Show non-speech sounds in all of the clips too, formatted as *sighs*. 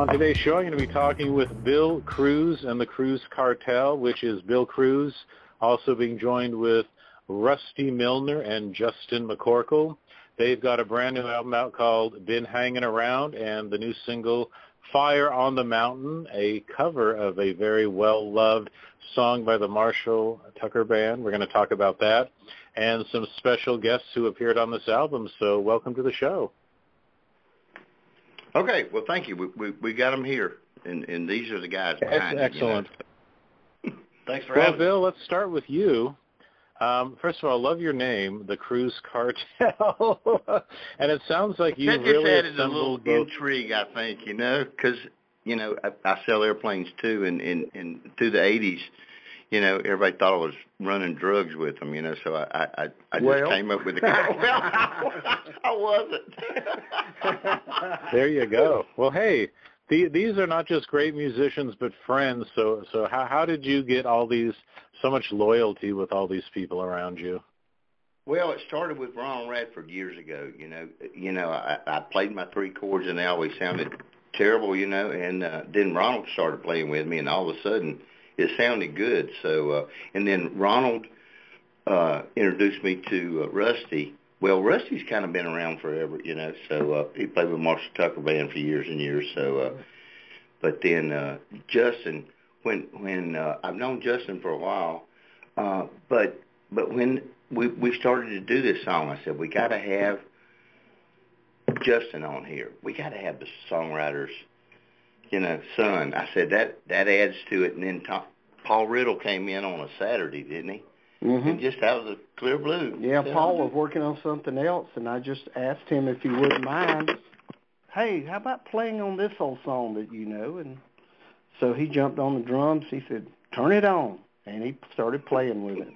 On today's show, I'm going to be talking with Bill Cruz and the Cruz Cartel, which is Bill Cruz, also being joined with Rusty Milner and Justin McCorkle. They've got a brand new album out called Been Hanging Around and the new single Fire on the Mountain, a cover of a very well-loved song by the Marshall Tucker Band. We're going to talk about that and some special guests who appeared on this album. So welcome to the show. Okay, well, thank you. We we, we got them here, and and these are the guys behind That's excellent. You know? *laughs* Thanks for well, having Bill, let's start with you. Um, first of all, I love your name, the Cruz Cartel, *laughs* and it sounds like you that really just added a little both... intrigue, I think. You know, because you know I, I sell airplanes too, and in in through the '80s, you know, everybody thought I was running drugs with them, you know, so I I, I just well. came up with the *laughs* *laughs* well, I wasn't. *laughs* there you go. Well, hey, the, these are not just great musicians but friends. So so how how did you get all these so much loyalty with all these people around you? Well, it started with Ronald Radford years ago. You know, you know, I, I played my three chords and they always sounded terrible. You know, and uh, then Ronald started playing with me, and all of a sudden it sounded good. So, uh, and then Ronald uh, introduced me to uh, Rusty. Well, Rusty's kind of been around forever, you know. So uh, he played with Marshall Tucker Band for years and years. So, uh, but then uh, Justin, when when uh, I've known Justin for a while, uh, but but when we we started to do this song, I said we got to have Justin on here. We got to have the songwriters you know, son. I said that that adds to it. And then Tom, Paul Riddle came in on a Saturday, didn't he? Mm-hmm. And just out of the clear blue. Yeah, Paul was working on something else, and I just asked him if he wouldn't mind. Hey, how about playing on this old song that you know? And so he jumped on the drums. He said, "Turn it on," and he started playing with it.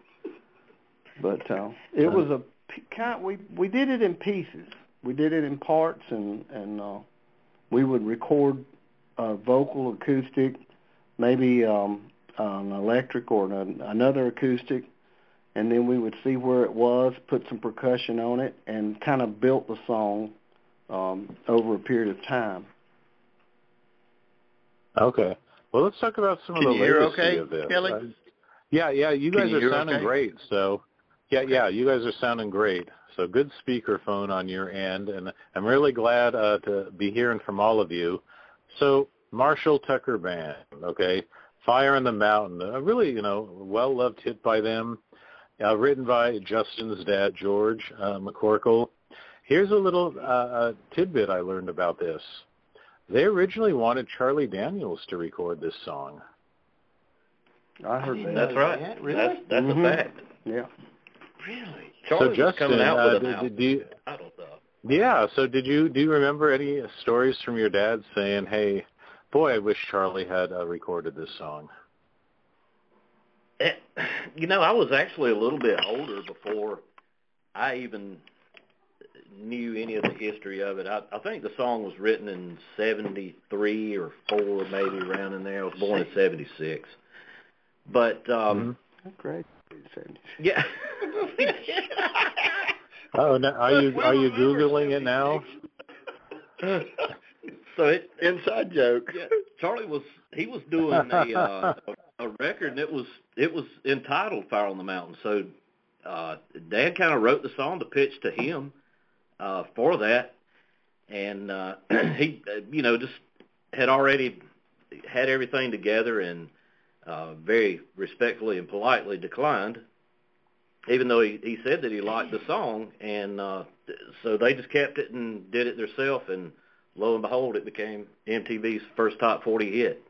But uh, it was a kind. We we did it in pieces. We did it in parts, and and uh, we would record uh, vocal, acoustic, maybe um, an electric or an, another acoustic, and then we would see where it was, put some percussion on it, and kind of built the song um, over a period of time. Okay. Well, let's talk about some Can of the you hear legacy okay, of this. Kelly? Uh, yeah, yeah, you Can guys you are sounding okay? great. So, yeah, yeah, you guys are sounding great. So good speakerphone on your end, and I'm really glad uh, to be hearing from all of you. So Marshall Tucker Band, okay, Fire in the Mountain, a really, you know, well-loved hit by them, uh, written by Justin's dad, George uh, McCorkle. Here's a little uh, tidbit I learned about this. They originally wanted Charlie Daniels to record this song. I heard that. That's right. Yeah, That's that's Mhm. a fact. Yeah. Really? so Charlie was Justin, coming out uh, with an did, album. do you, I don't know. Yeah. So did you do you remember any stories from your dad saying, "Hey, boy, I wish Charlie had uh, recorded this song"? Eh, *sighs* You know, I was actually a little bit older before I even knew any of the history of it. I, I think the song was written in '73 or four, maybe around in there. I was born in '76, but um, Oh, Great. yeah. *laughs* *laughs* Oh, no, are you are you googling it now? *laughs* so it, Inside joke. yeah, Charlie was he was doing a, *laughs* uh, a a record and it was it was entitled Fire on the Mountain. So uh Dad kind of wrote the song to pitch to him uh for that and uh *clears throat* he uh, you know just had already had everything together and uh very respectfully and politely declined even though he he said that he liked the song and uh so they just kept it and did it themselves and lo and behold it became MTV's first top 40 hit.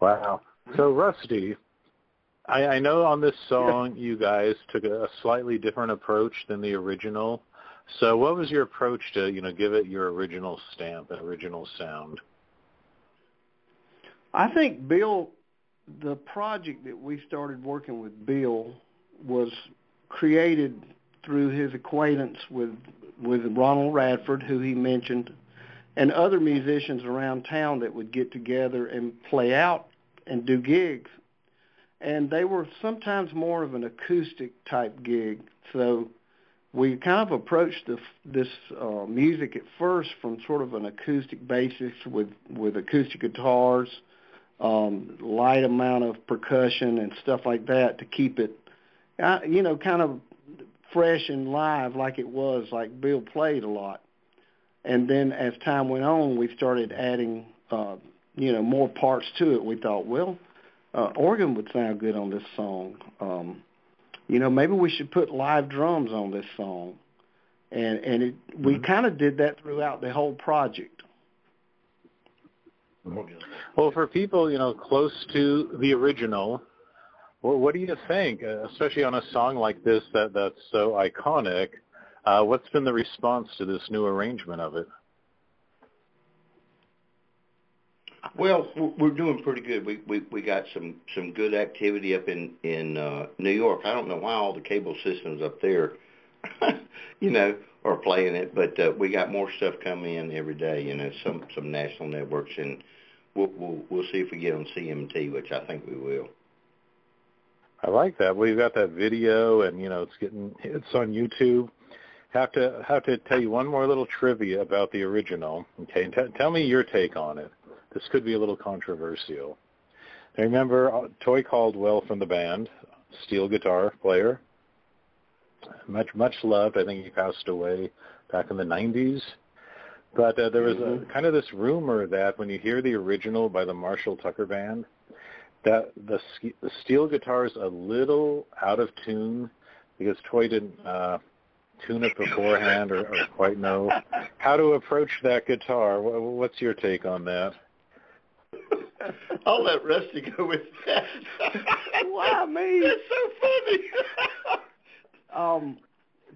Wow. So Rusty, I, I know on this song you guys took a, a slightly different approach than the original. So what was your approach to you know give it your original stamp, original sound? I think Bill, the project that we started working with Bill was created through his acquaintance with with Ronald Radford, who he mentioned, and other musicians around town that would get together and play out and do gigs. And they were sometimes more of an acoustic type gig. So we kind of approached the, this uh, music at first from sort of an acoustic basis with with acoustic guitars, um, light amount of percussion and stuff like that to keep it, uh, you know, kind of fresh and live like it was, like Bill played a lot. And then as time went on, we started adding, uh, you know, more parts to it. We thought, well, uh, organ would sound good on this song. Um, you know, maybe we should put live drums on this song. And and it, we mm-hmm. kind of did that throughout the whole project. Well, for people, you know, close to the original, what do you think, uh, especially on a song like this that that's so iconic? Uh, what's been the response to this new arrangement of it? Well, we're doing pretty good. We we we got some some good activity up in in uh, New York. I don't know why all the cable systems up there, *laughs* you know, are playing it, but uh, we got more stuff coming in every day. You know, some some national networks, and we'll we'll we'll see if we get on CMT, which I think we will. I like that. We've got that video, and you know, it's getting it's on YouTube. Have to have to tell you one more little trivia about the original. Okay, T- tell me your take on it. This could be a little controversial. I remember uh, Toy Caldwell from the band, steel guitar player. Much much loved. I think he passed away back in the 90s. But uh, there was a, mm-hmm. kind of this rumor that when you hear the original by the Marshall Tucker Band, that the, the steel guitar is a little out of tune because Toy didn't uh, tune it beforehand or, or quite know how to approach that guitar. What's your take on that? *laughs* I'll let Rusty go with that. *laughs* Why me? That's so funny. um,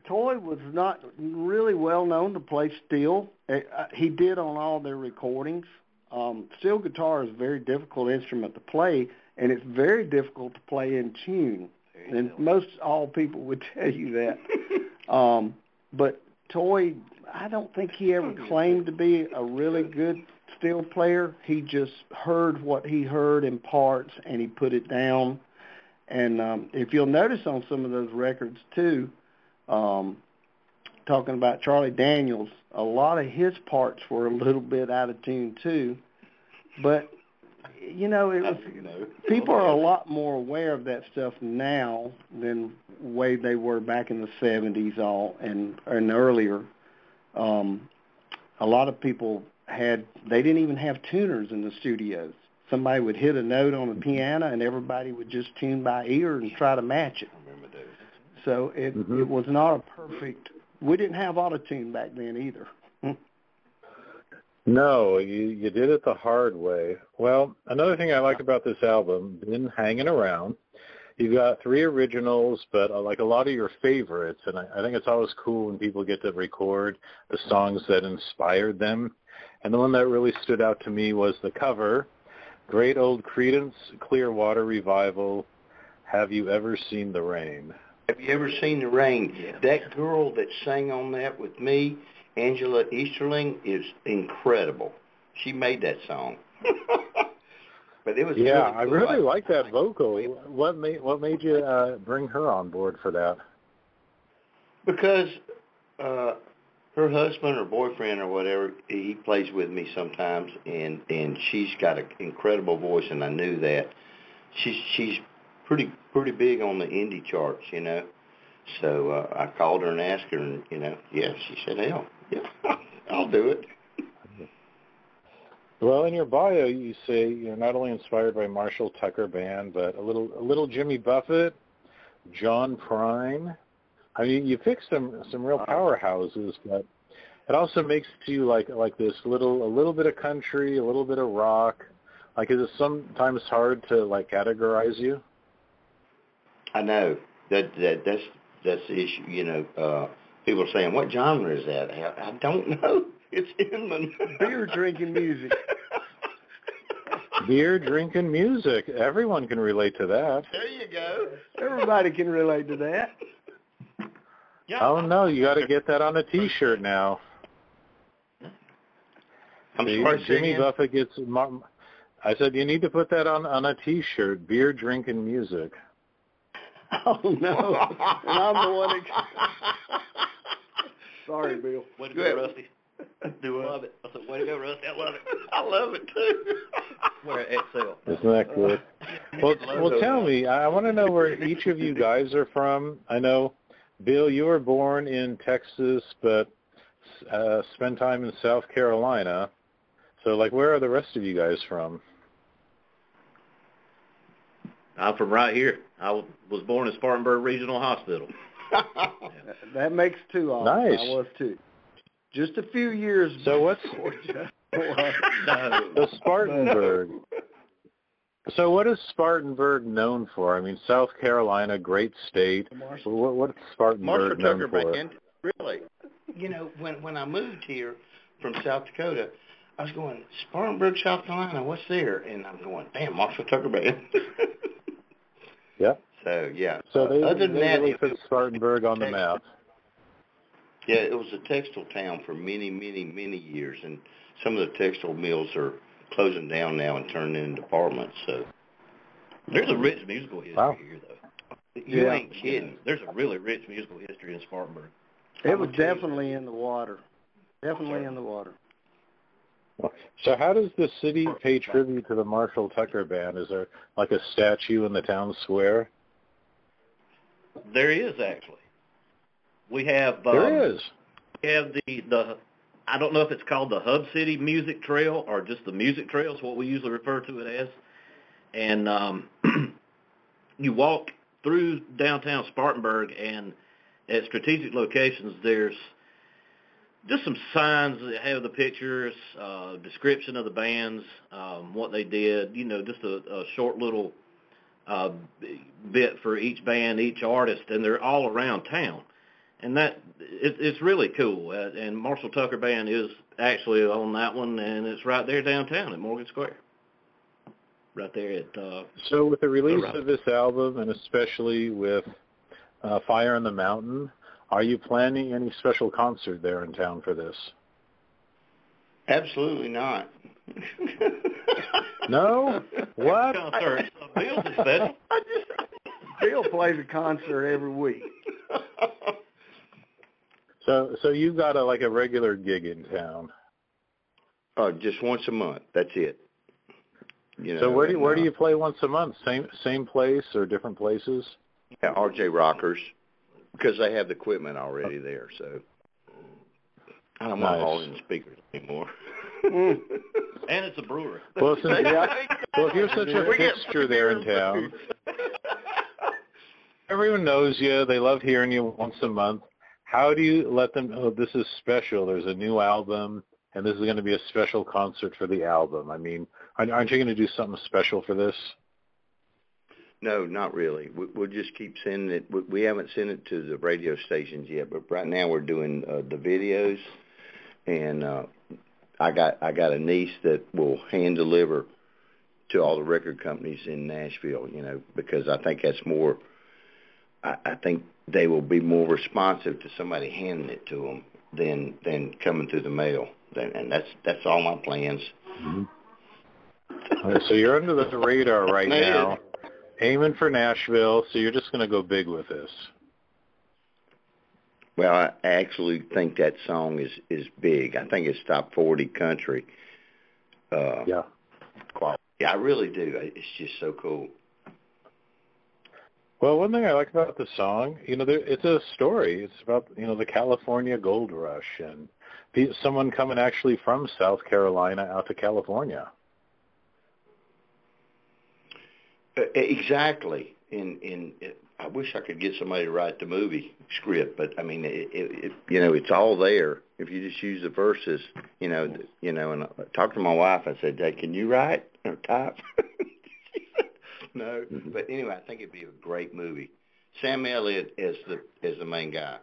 Toy was not really well known to play steel. Uh, he did on all their recordings. Um, steel guitar is a very difficult instrument to play, and it's very difficult to play in tune. And most all people would *laughs* tell you that. um, but Toy, I don't think he ever claimed to be a really good steel player. He just heard what he heard in parts and he put it down. And um, if you'll notice on some of those records too, um, talking about Charlie Daniels, a lot of his parts were a little bit out of tune too. But you know, it was people are a lot more aware of that stuff now than way they were back in the seventies all and and earlier. Um a lot of people had they didn't even have tuners in the studios. Somebody would hit a note on the piano and everybody would just tune by ear and try to match it. I remember those. So it mm-hmm. it was not a perfect we didn't have auto tune back then either. No, you you did it the hard way. Well, another thing I like about this album, been hanging around. You've got three originals, but uh, like a lot of your favorites, and I, I think it's always cool when people get to record the songs that inspired them. And the one that really stood out to me was the cover, Great Old Creedence Clearwater Revival. Have you ever seen the rain? Have you ever seen the rain? Yeah. That girl that sang on that with me, Angela Easterling, is incredible. She made that song. *laughs* but it was yeah, really cool. I really like that vocal. What made what made you uh, bring her on board for that? Because uh, her husband or boyfriend or whatever, he plays with me sometimes, and and she's got an incredible voice, and I knew that. She's she's pretty pretty big on the indie charts, you know. So uh, I called her and asked her, and you know, yeah, she said, hell, yeah, *laughs* I'll do it. Well, in your bio, you say you're not only inspired by Marshall Tucker Band, but a little a little Jimmy Buffett, John Prine. I mean, you picked some some real powerhouses, but it also makes you like like this little a little bit of country, a little bit of rock. Like, is it sometimes hard to like categorize you? I know that that that's that's the issue. You know, uh, people are saying, "What genre is that?" I, I don't *laughs* know. It's Inman. Beer drinking music. *laughs* Beer drinking music. Everyone can relate to that. There you go. Everybody can relate to that. Yeah. Oh no, you got to get that on a T-shirt now. I'm See, sorry, Jimmy Buffett gets. I said you need to put that on on a T-shirt. Beer drinking music. *laughs* Oh no! and I'm the one that *laughs* Sorry, Bill. Way to Go go, ahead. Rusty. Do Love it. I said, way to go, Rusty. I love it. *laughs* I love it too. Wear an XL. Isn't that good? Well, well, tell me. I want to know where each of you guys are from. I know, Bill, you were born in Texas, but uh, spent time in South Carolina. So, like, where are the rest of you guys from? I'm from right here. I was born in Spartanburg Regional Hospital. *laughs* That makes two of. Nice. I was too. Just a few years So what's *laughs* before Jeff *laughs* No. the Spartanburg? So, what is Spartanburg known for? I mean, South Carolina, great state. What, what's Spartanburg Marshall known Tucker for? Band, really. You know, when when I moved here from South Dakota, I was going Spartanburg, South Carolina. What's there? And I'm going, damn, Marshall Tucker Band. Yep. So yeah. So they, other than they that, really put Spartanburg on the map. Yeah, it was a textile town for many, many, many years, and some of the textile mills are closing down now and turning into apartments. So There's a rich musical history Wow. here, though. you Yeah. ain't kidding. There's a really rich musical history in Spartanburg. It was I'm gonna tell you. definitely in the water. Definitely in the water. So how does the city pay tribute to the Marshall Tucker Band? Is there like a statue in the town square? There is actually. We have um, There is. We have the the I don't know if it's called the Hub City Music Trail or just the Music Trail is what we usually refer to it as. And um, *clears throat* you walk through downtown Spartanburg, and at strategic locations, there's just some signs that have the pictures, uh, description of the bands, um, what they did. You know, just a, a short little uh, bit for each band, each artist, and they're all around town and that it, it's really cool. Uh, and Marshall Tucker Band is actually on that one, and it's right there downtown at Morgan Square, right there at. Uh, So with the release of this album, and especially with uh, Fire on the Mountain, are you planning any special concert there in town for this? Absolutely not. No? *laughs* What? concert. Bill's is special. Just, Bill plays a concert every week. So so you've got a like a regular gig in town. oh, just once a month. That's it. You know, so where do and, where do uh, you play once a month? Same same place or different places? Yeah, RJ Rockers, because they have the equipment already there. So I don't want Nice. all in speakers anymore. Mm. *laughs* And it's a brewery. Well, since *laughs* well, if you're such a We fixture there in town, *laughs* everyone knows you. They love hearing you once a month. How do you let them know this is special? There's a new album, and this is going to be a special concert for the album. I mean, aren't aren't you going to do something special for this? No, not really. We, we'll just keep sending it. We, we haven't sent it to the radio stations yet, but right now we're doing uh, the videos, and uh, I got I got a niece that will hand deliver to all the record companies in Nashville. You know, because I think that's more. I, I think they will be more responsive to somebody handing it to them than than coming through the mail. And and that's that's all my plans. Uh, so you're under the radar right now, aiming for Nashville. So you're just going to go big with this. Well, I actually think that song is is big. I think it's top forty country. Uh, Yeah. quality. Yeah, I really do. It's just so cool. Well, one thing I like about the song, you know, there, it's a story. It's about you know the California Gold Rush and pe- someone coming actually from South Carolina out to California. Uh, exactly. In in it, I wish I could get somebody to write the movie script, but I mean, it, it, it you know, it's all there. If you just use the verses, you know, th- you know. And I talked to my wife. I said, "Hey, can you write or type?" She *laughs* said, no, Mhm. but anyway, I think it'd be a great movie. Sam Elliott is the is the main guy.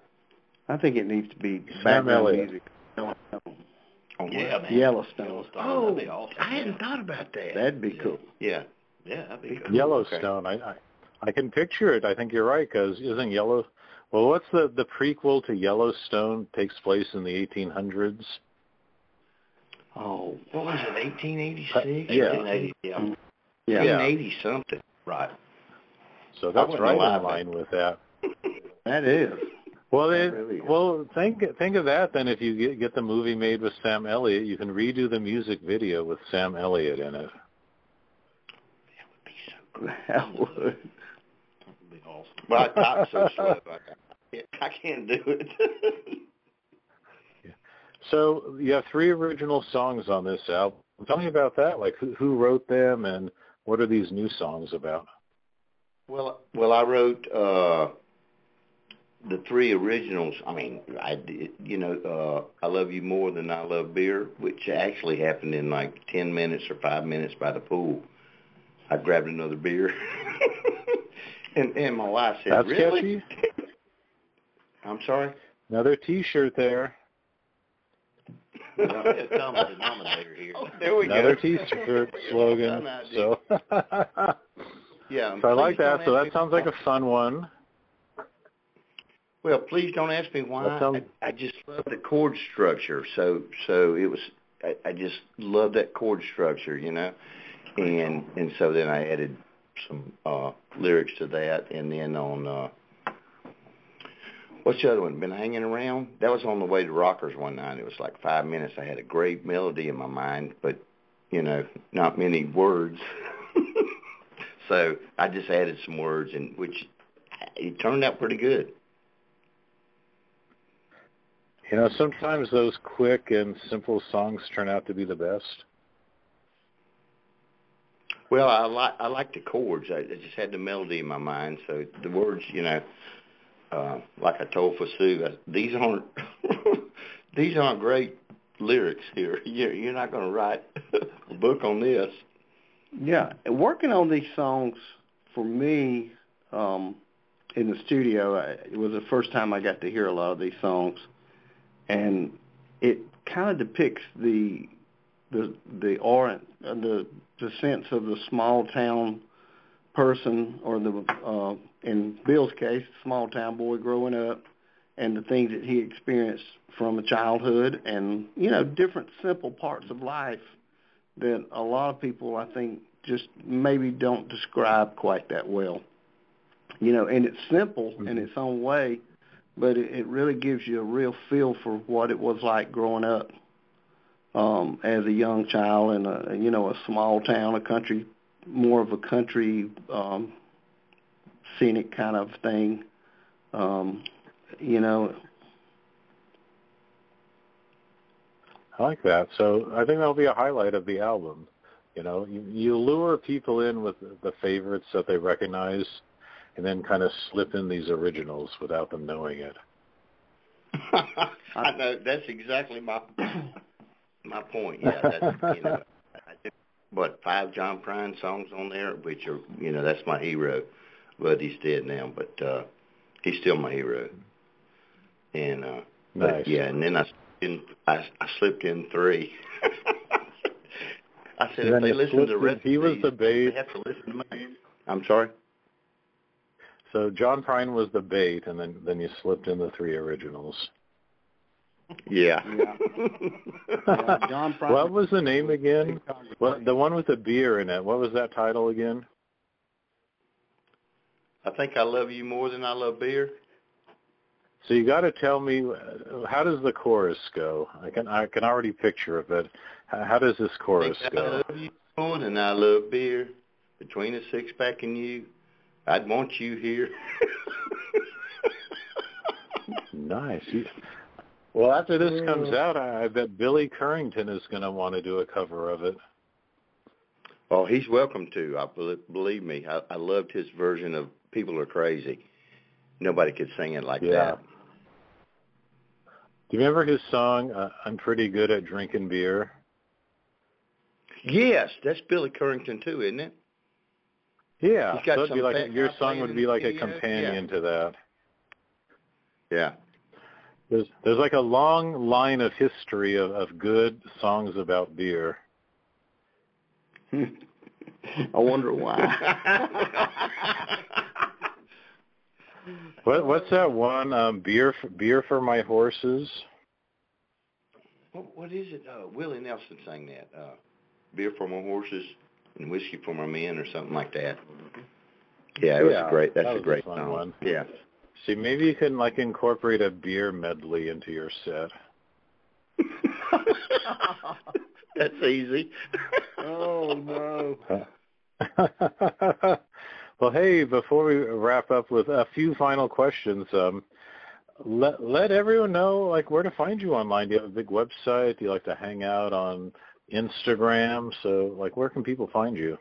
I think it needs to be Sam background Elliott. music. On Yeah, man. Yellowstone. Yellowstone. Oh, awesome. I hadn't thought about that. That'd be cool. Yeah. Yeah, that'd be cool. Yellowstone. I, I I can picture it. I think you're right because isn't Yellow? Well, what's the the prequel to Yellowstone? Takes place in the 1800s. Oh, What was it? 1886. Uh, yeah. 1880, yeah. yeah. Yeah. 1880 something. Right. So that's right in line with that. *laughs* That is. Well, it, really. well, think think of that then. If you get, get the movie made with Sam Elliott, you can redo the music video with Sam Elliott in it. That would. That'd be awesome. But I type so slow. I can't, I can't do it. yeah. So you have three original songs on this album. Tell me about that. Like who, who wrote them, and what are these new songs about? Well, well, I wrote uh the three originals. I mean, I did, you know, uh I love you more than I love beer, which actually happened in like ten minutes or five minutes by the pool. I grabbed another beer, *laughs* and and my wife said, That's "Really?" catchy. *laughs* I'm sorry. Another T-shirt there. Well, it's denominator here. Oh, there we Another go. T-shirt slogan. So, *laughs* Yeah. so I like that. So that sounds like a fun one. Well, please don't ask me why. Sounds- I, I just love the chord structure. So, so it was. I, I just love that chord structure, you know, and and so then I added some uh lyrics to that, and then on uh what's the other one? Been hanging around. That was on the way to Rockers one night. It was like five minutes. I had a great melody in my mind, but you know, not many words. *laughs* so I just added some words, and which it turned out pretty good. You know, sometimes those quick and simple songs turn out to be the best. Well, I like I like the chords. I, I just had the melody in my mind, so the words, you know, uh, like I told Fasu, I, these aren't *laughs* these aren't great lyrics here. *laughs* You're, you're not going to write a book on this. Yeah, working on these songs for me um, in the studio, I, it was the first time I got to hear a lot of these songs, and it kind of depicts the the the aura, uh, the the sense of the small town person, or the uh, in Bill's case, small town boy growing up, and the things that he experienced from a childhood, and you know different simple parts of life that a lot of people I think just maybe don't describe quite that well. You know, and it's simple in its own way, but it, it really gives you a real feel for what it was like growing up um, as a young child in a you know a small town, a country, more of a country um, scenic kind of thing. Um, you know, I like that. So I think that'll be a highlight of the album. You know, you, you lure people in with the favorites that they recognize, and then kind of slip in these originals without them knowing it. *laughs* I know that's exactly my my point. Yeah, that's you know, I did, what five John Prine songs on there, which are you know that's my hero. But he's dead now, but uh he's still my hero. And uh but Nice. yeah, and then I in I, I slipped in three. *laughs* I said if they listen to the rest he was these, the bait. they have to listen to me. I'm sorry. So John Prine was the bait, and then then you slipped in the three originals. Yeah. *laughs* Yeah. Yeah, John Prine- what was the name again? What the one with the beer in it? What was that title again? I think I love you more than I love beer. So you got to tell me uh, how does the chorus go? I can I can already picture it, but how, how does this chorus think I go? love you more than I love beer. Between a six pack and you, I'd want you here. *laughs* Nice. You, well, after this comes out, I, I bet Billy Currington is going to want to do a cover of it. oh, he's welcome to. I bel- believe me. I, I loved his version of "People Are Crazy." Nobody could sing it like Yeah. that. Do you remember his song uh, "I'm Pretty Good at Drinking Beer"? Yes, that's Billy Currington too, isn't it? Yeah, He's got so it'd be like your song would be like a video? companion to that. Yeah. There's there's like a long line of history of, of good songs about beer. *laughs* I wonder why. *laughs* What what's that one? Um, beer for, beer for my horses. what, what is it? Uh, Willie Nelson sang that. Uh, "Beer for my horses and whiskey for my men" or something like that. Yeah, it was Yeah, a great. That's that a was a great fun song. one. Yeah. See, maybe you can like incorporate a beer medley into your set. *laughs* That's easy. oh no. *laughs* well, hey, before we wrap up with a few final questions, um, let let everyone know like where to find you online. Do you have a big website? Do you like to hang out on Instagram? So, like, where can people find you?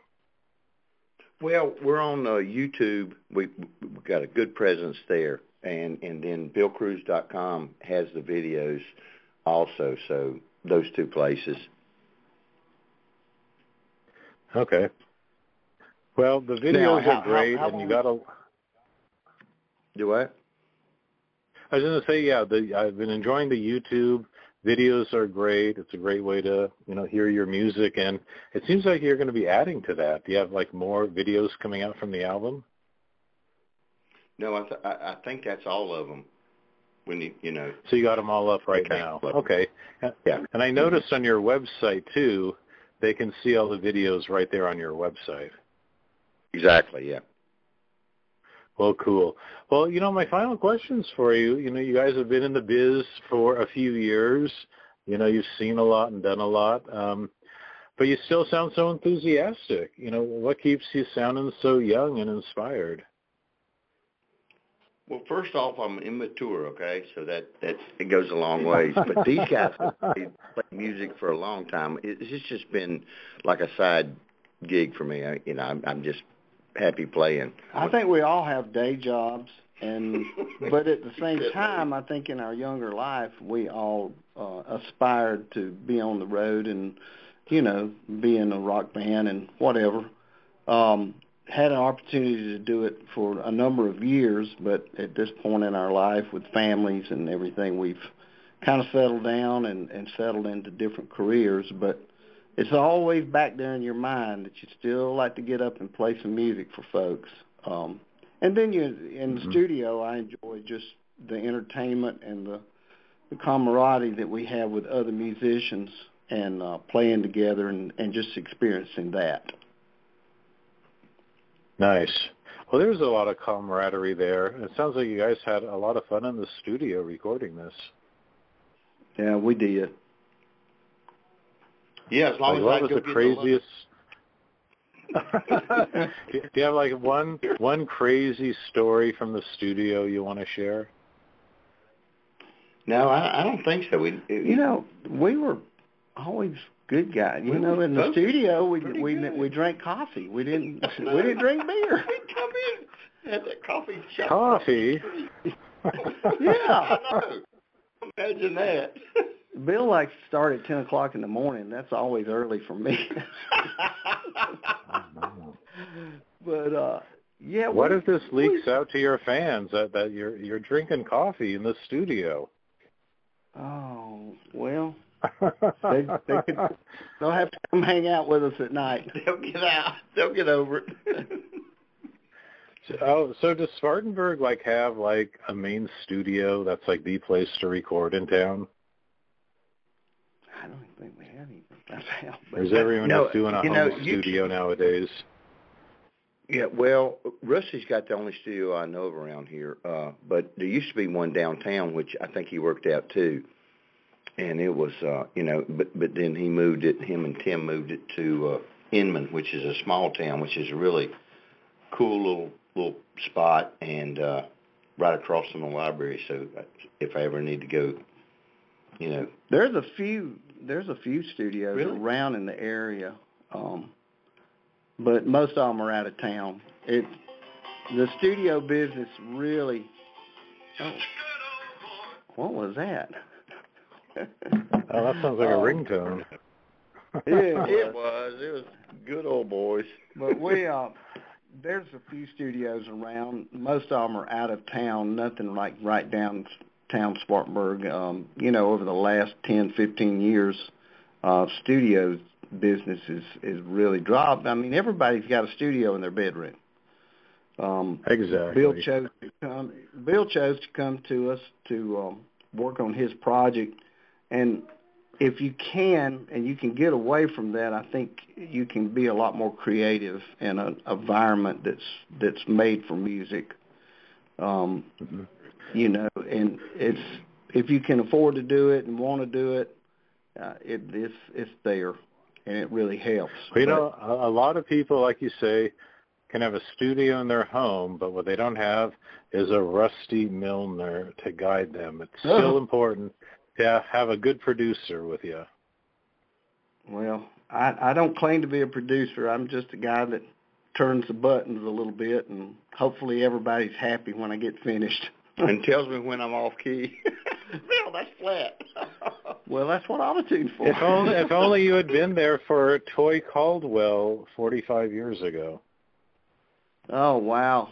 Well, we're on uh, YouTube. We we've got a good presence there, and and then BillCruz.com has the videos also. So those two places. Okay. Well, the videos Now, how- are great, how- how and you got to. Do what? I was going to say, yeah, the, I've been enjoying the YouTube videos are great. It's a great way to, you know, hear your music, and it seems like you're going to be adding to that. Do you have like more videos coming out from the album? No, I, th- I I think that's all of them. When you you know. So you got them all up right now. Okay. Yeah. And I noticed on your website too, they can see all the videos right there on your website. Exactly. Yeah. Well, cool. Well, you know, my final questions for you, you know, you guys have been in the biz for a few years. You know, you've seen a lot and done a lot. Um, but you still sound so enthusiastic. You know, what keeps you sounding so young and inspired? Well, first off, I'm immature, okay, so that that it goes a long ways. *laughs* But these guys played music for a long time. It, it's just been like a side gig for me. I, you know, I'm, I'm just happy playing. I think we all have day jobs, and *laughs* but at the same time, I think in our younger life, we all uh, aspired to be on the road and you know be in a rock band and whatever. Um, had an opportunity to do it for a number of years, but at this point in our life, with families and everything, we've kind of settled down and, and settled into different careers. But it's always back there in your mind that you still like to get up and play some music for folks. Um, and then you in the Mhm. studio, I enjoy just the entertainment and the, the camaraderie that we have with other musicians and uh, playing together and, and just experiencing that. Nice. Well, there's a lot of camaraderie there. It sounds like you guys had a lot of fun in the studio recording this. Yeah, we did. Yeah, as long Like, as what I was the craziest? *laughs* Do you have like one one crazy story from the studio you want to share? No, I, I don't think so. We, You know, we were always good guys. You We know, in the studio, we we good. we drank coffee. We didn't we didn't drink beer. *laughs* we come in, have that coffee shop. Coffee? *laughs* Yeah. I know. Imagine that. Bill likes to start at ten o'clock in the morning. That's always early for me. *laughs* but uh yeah. What we, if this we- leaks out to your fans that that you're you're drinking coffee in the studio? Oh well, *laughs* they they could they'll have to come hang out with us at night. *laughs* They'll get out. They'll get over it. Oh, so does Spartanburg like have like a main studio that's like the place to record in town? I don't think we have anything like that. But Or is everyone No, just doing a home know, you- studio nowadays? Yeah, well, Rusty's got the only studio I know of around here. Uh, but there used to be one downtown, which I think he worked out too. And it was, uh, you know, but but then he moved it. Him and Tim moved it to uh, Inman, which is a small town, which is a really cool little little spot, and uh, right across from the library. So uh, if I ever need to go, you know, there's a few there's a few studios Really? around in the area, um, but most of them are out of town. It the studio business really. Oh, what was that? Oh, that sounds like a Oh. ringtone. *laughs* Yeah, it *laughs* was it was good old boys. but we uh there's a few studios around most of them are out of town nothing like right downtown spartanburg um you know over the last ten fifteen years uh studio business is is really dropped i mean everybody's got a studio in their bedroom um Exactly. bill chose to come bill chose to come to us to um work on his project and if you can and you can get away from that, I think you can be a lot more creative in an environment that's that's made for music. Um, Mm-hmm. You know, and it's if you can afford to do it and want to do it, uh, it it's it's there, and it really helps. Well, you But- know, a, a lot of people, like you say, can have a studio in their home, but what they don't have is a Rusty Milner to guide them. It's still Oh. important to have a good producer with you. Well, I I don't claim to be a producer. I'm just a guy that turns the buttons a little bit, and hopefully everybody's happy when I get finished. *laughs* and tells me when I'm off key. *laughs* Bill, that's flat. *laughs* well, that's what autotune's for. If only, if only you had been there for Toy Caldwell 45 years ago. oh wow,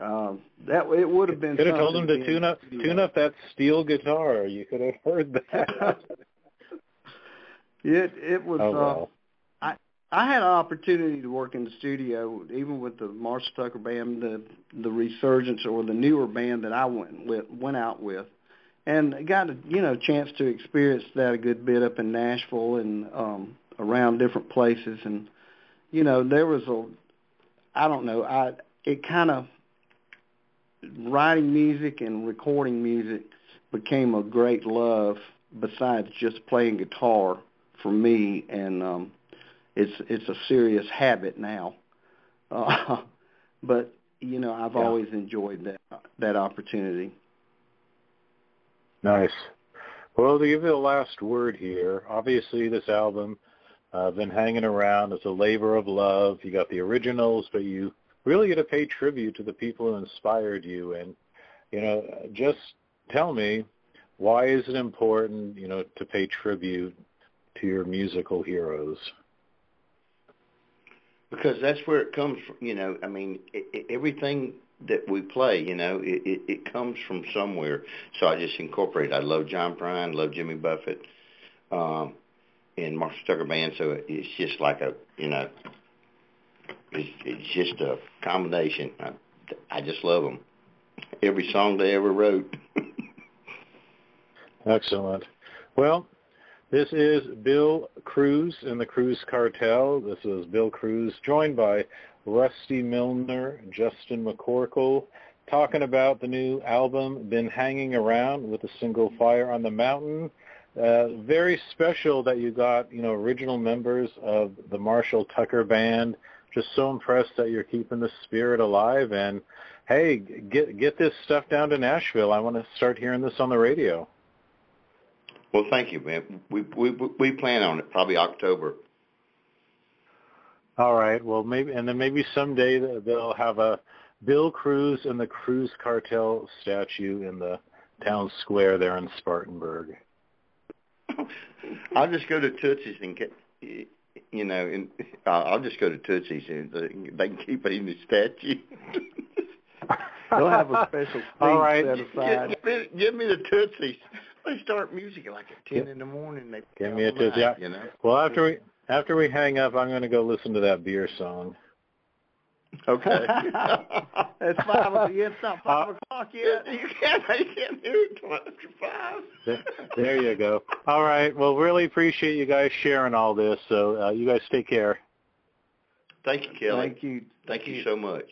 um, that it would have been. Could have told him something to be tune up the tune up that steel guitar. You could have heard that. It it was. oh uh, well. I had an opportunity to work in the studio, even with the Marshall Tucker band, the the Resurgence or the newer band that I went with, went out with, and got a you know chance to experience that a good bit up in Nashville and um, around different places, and you know there was a, I don't know, I it kind of writing music and recording music became a great love besides just playing guitar for me. And um it's it's a serious habit now. *laughs* Uh, but you know, I've Yeah. always enjoyed that that opportunity. Nice. Well, to give you the last word here, obviously this album uh, been hanging around. It's a labor of love. You got the originals, but you really get to pay tribute to the people who inspired you. And you know, just tell me why is it important, you know, to pay tribute to your musical heroes? Because that's where it comes from. You know, I mean, i i everything that we play, you know, it, it, it comes from somewhere. So I just incorporate. I love John Prine, love Jimmy Buffett, um, and Marshall Tucker Band. So it, it's just like a, you know, it's, it's just a combination. I, I just love them. Every song they ever wrote. *laughs* Excellent. Well, this is Bill Cruz and the Cruz Cartel. This is Bill Cruz, joined by Rusty Milner, Justin McCorkle, talking about the new album, Been Hanging Around, with the single Fire on the Mountain. Uh, very special that you got, you know, original members of the Marshall Tucker Band. Just so impressed that you're keeping the spirit alive. And hey, get get this stuff down to Nashville. I want to start hearing this on the radio. Well, thank you, man. We we we plan on it probably October. All right. Well, maybe, and then maybe someday they'll have a Bill Cruz and the Cruz Cartel statue in the town square there in Spartanburg. I'll just go to Tootsie's and get, you know, and I'll I'll just go to Tootsie's and they can keep it in the statue. *laughs* They'll have a special seat All right. set aside. Give, me, give me the Tootsies. They start music at like at ten in the morning. They Give me a all night, Tootsie. Yeah. You know. Well, after we after we hang up, I'm going to go listen to that beer song. Okay. *laughs* it's five. It's not five Uh, o'clock yet. you can't. You can't hear it till after five. There, there you go. All right. Well, really appreciate you guys sharing all this. So uh, you guys take care. Thank you, Kelly. Thank you. Thank you so much.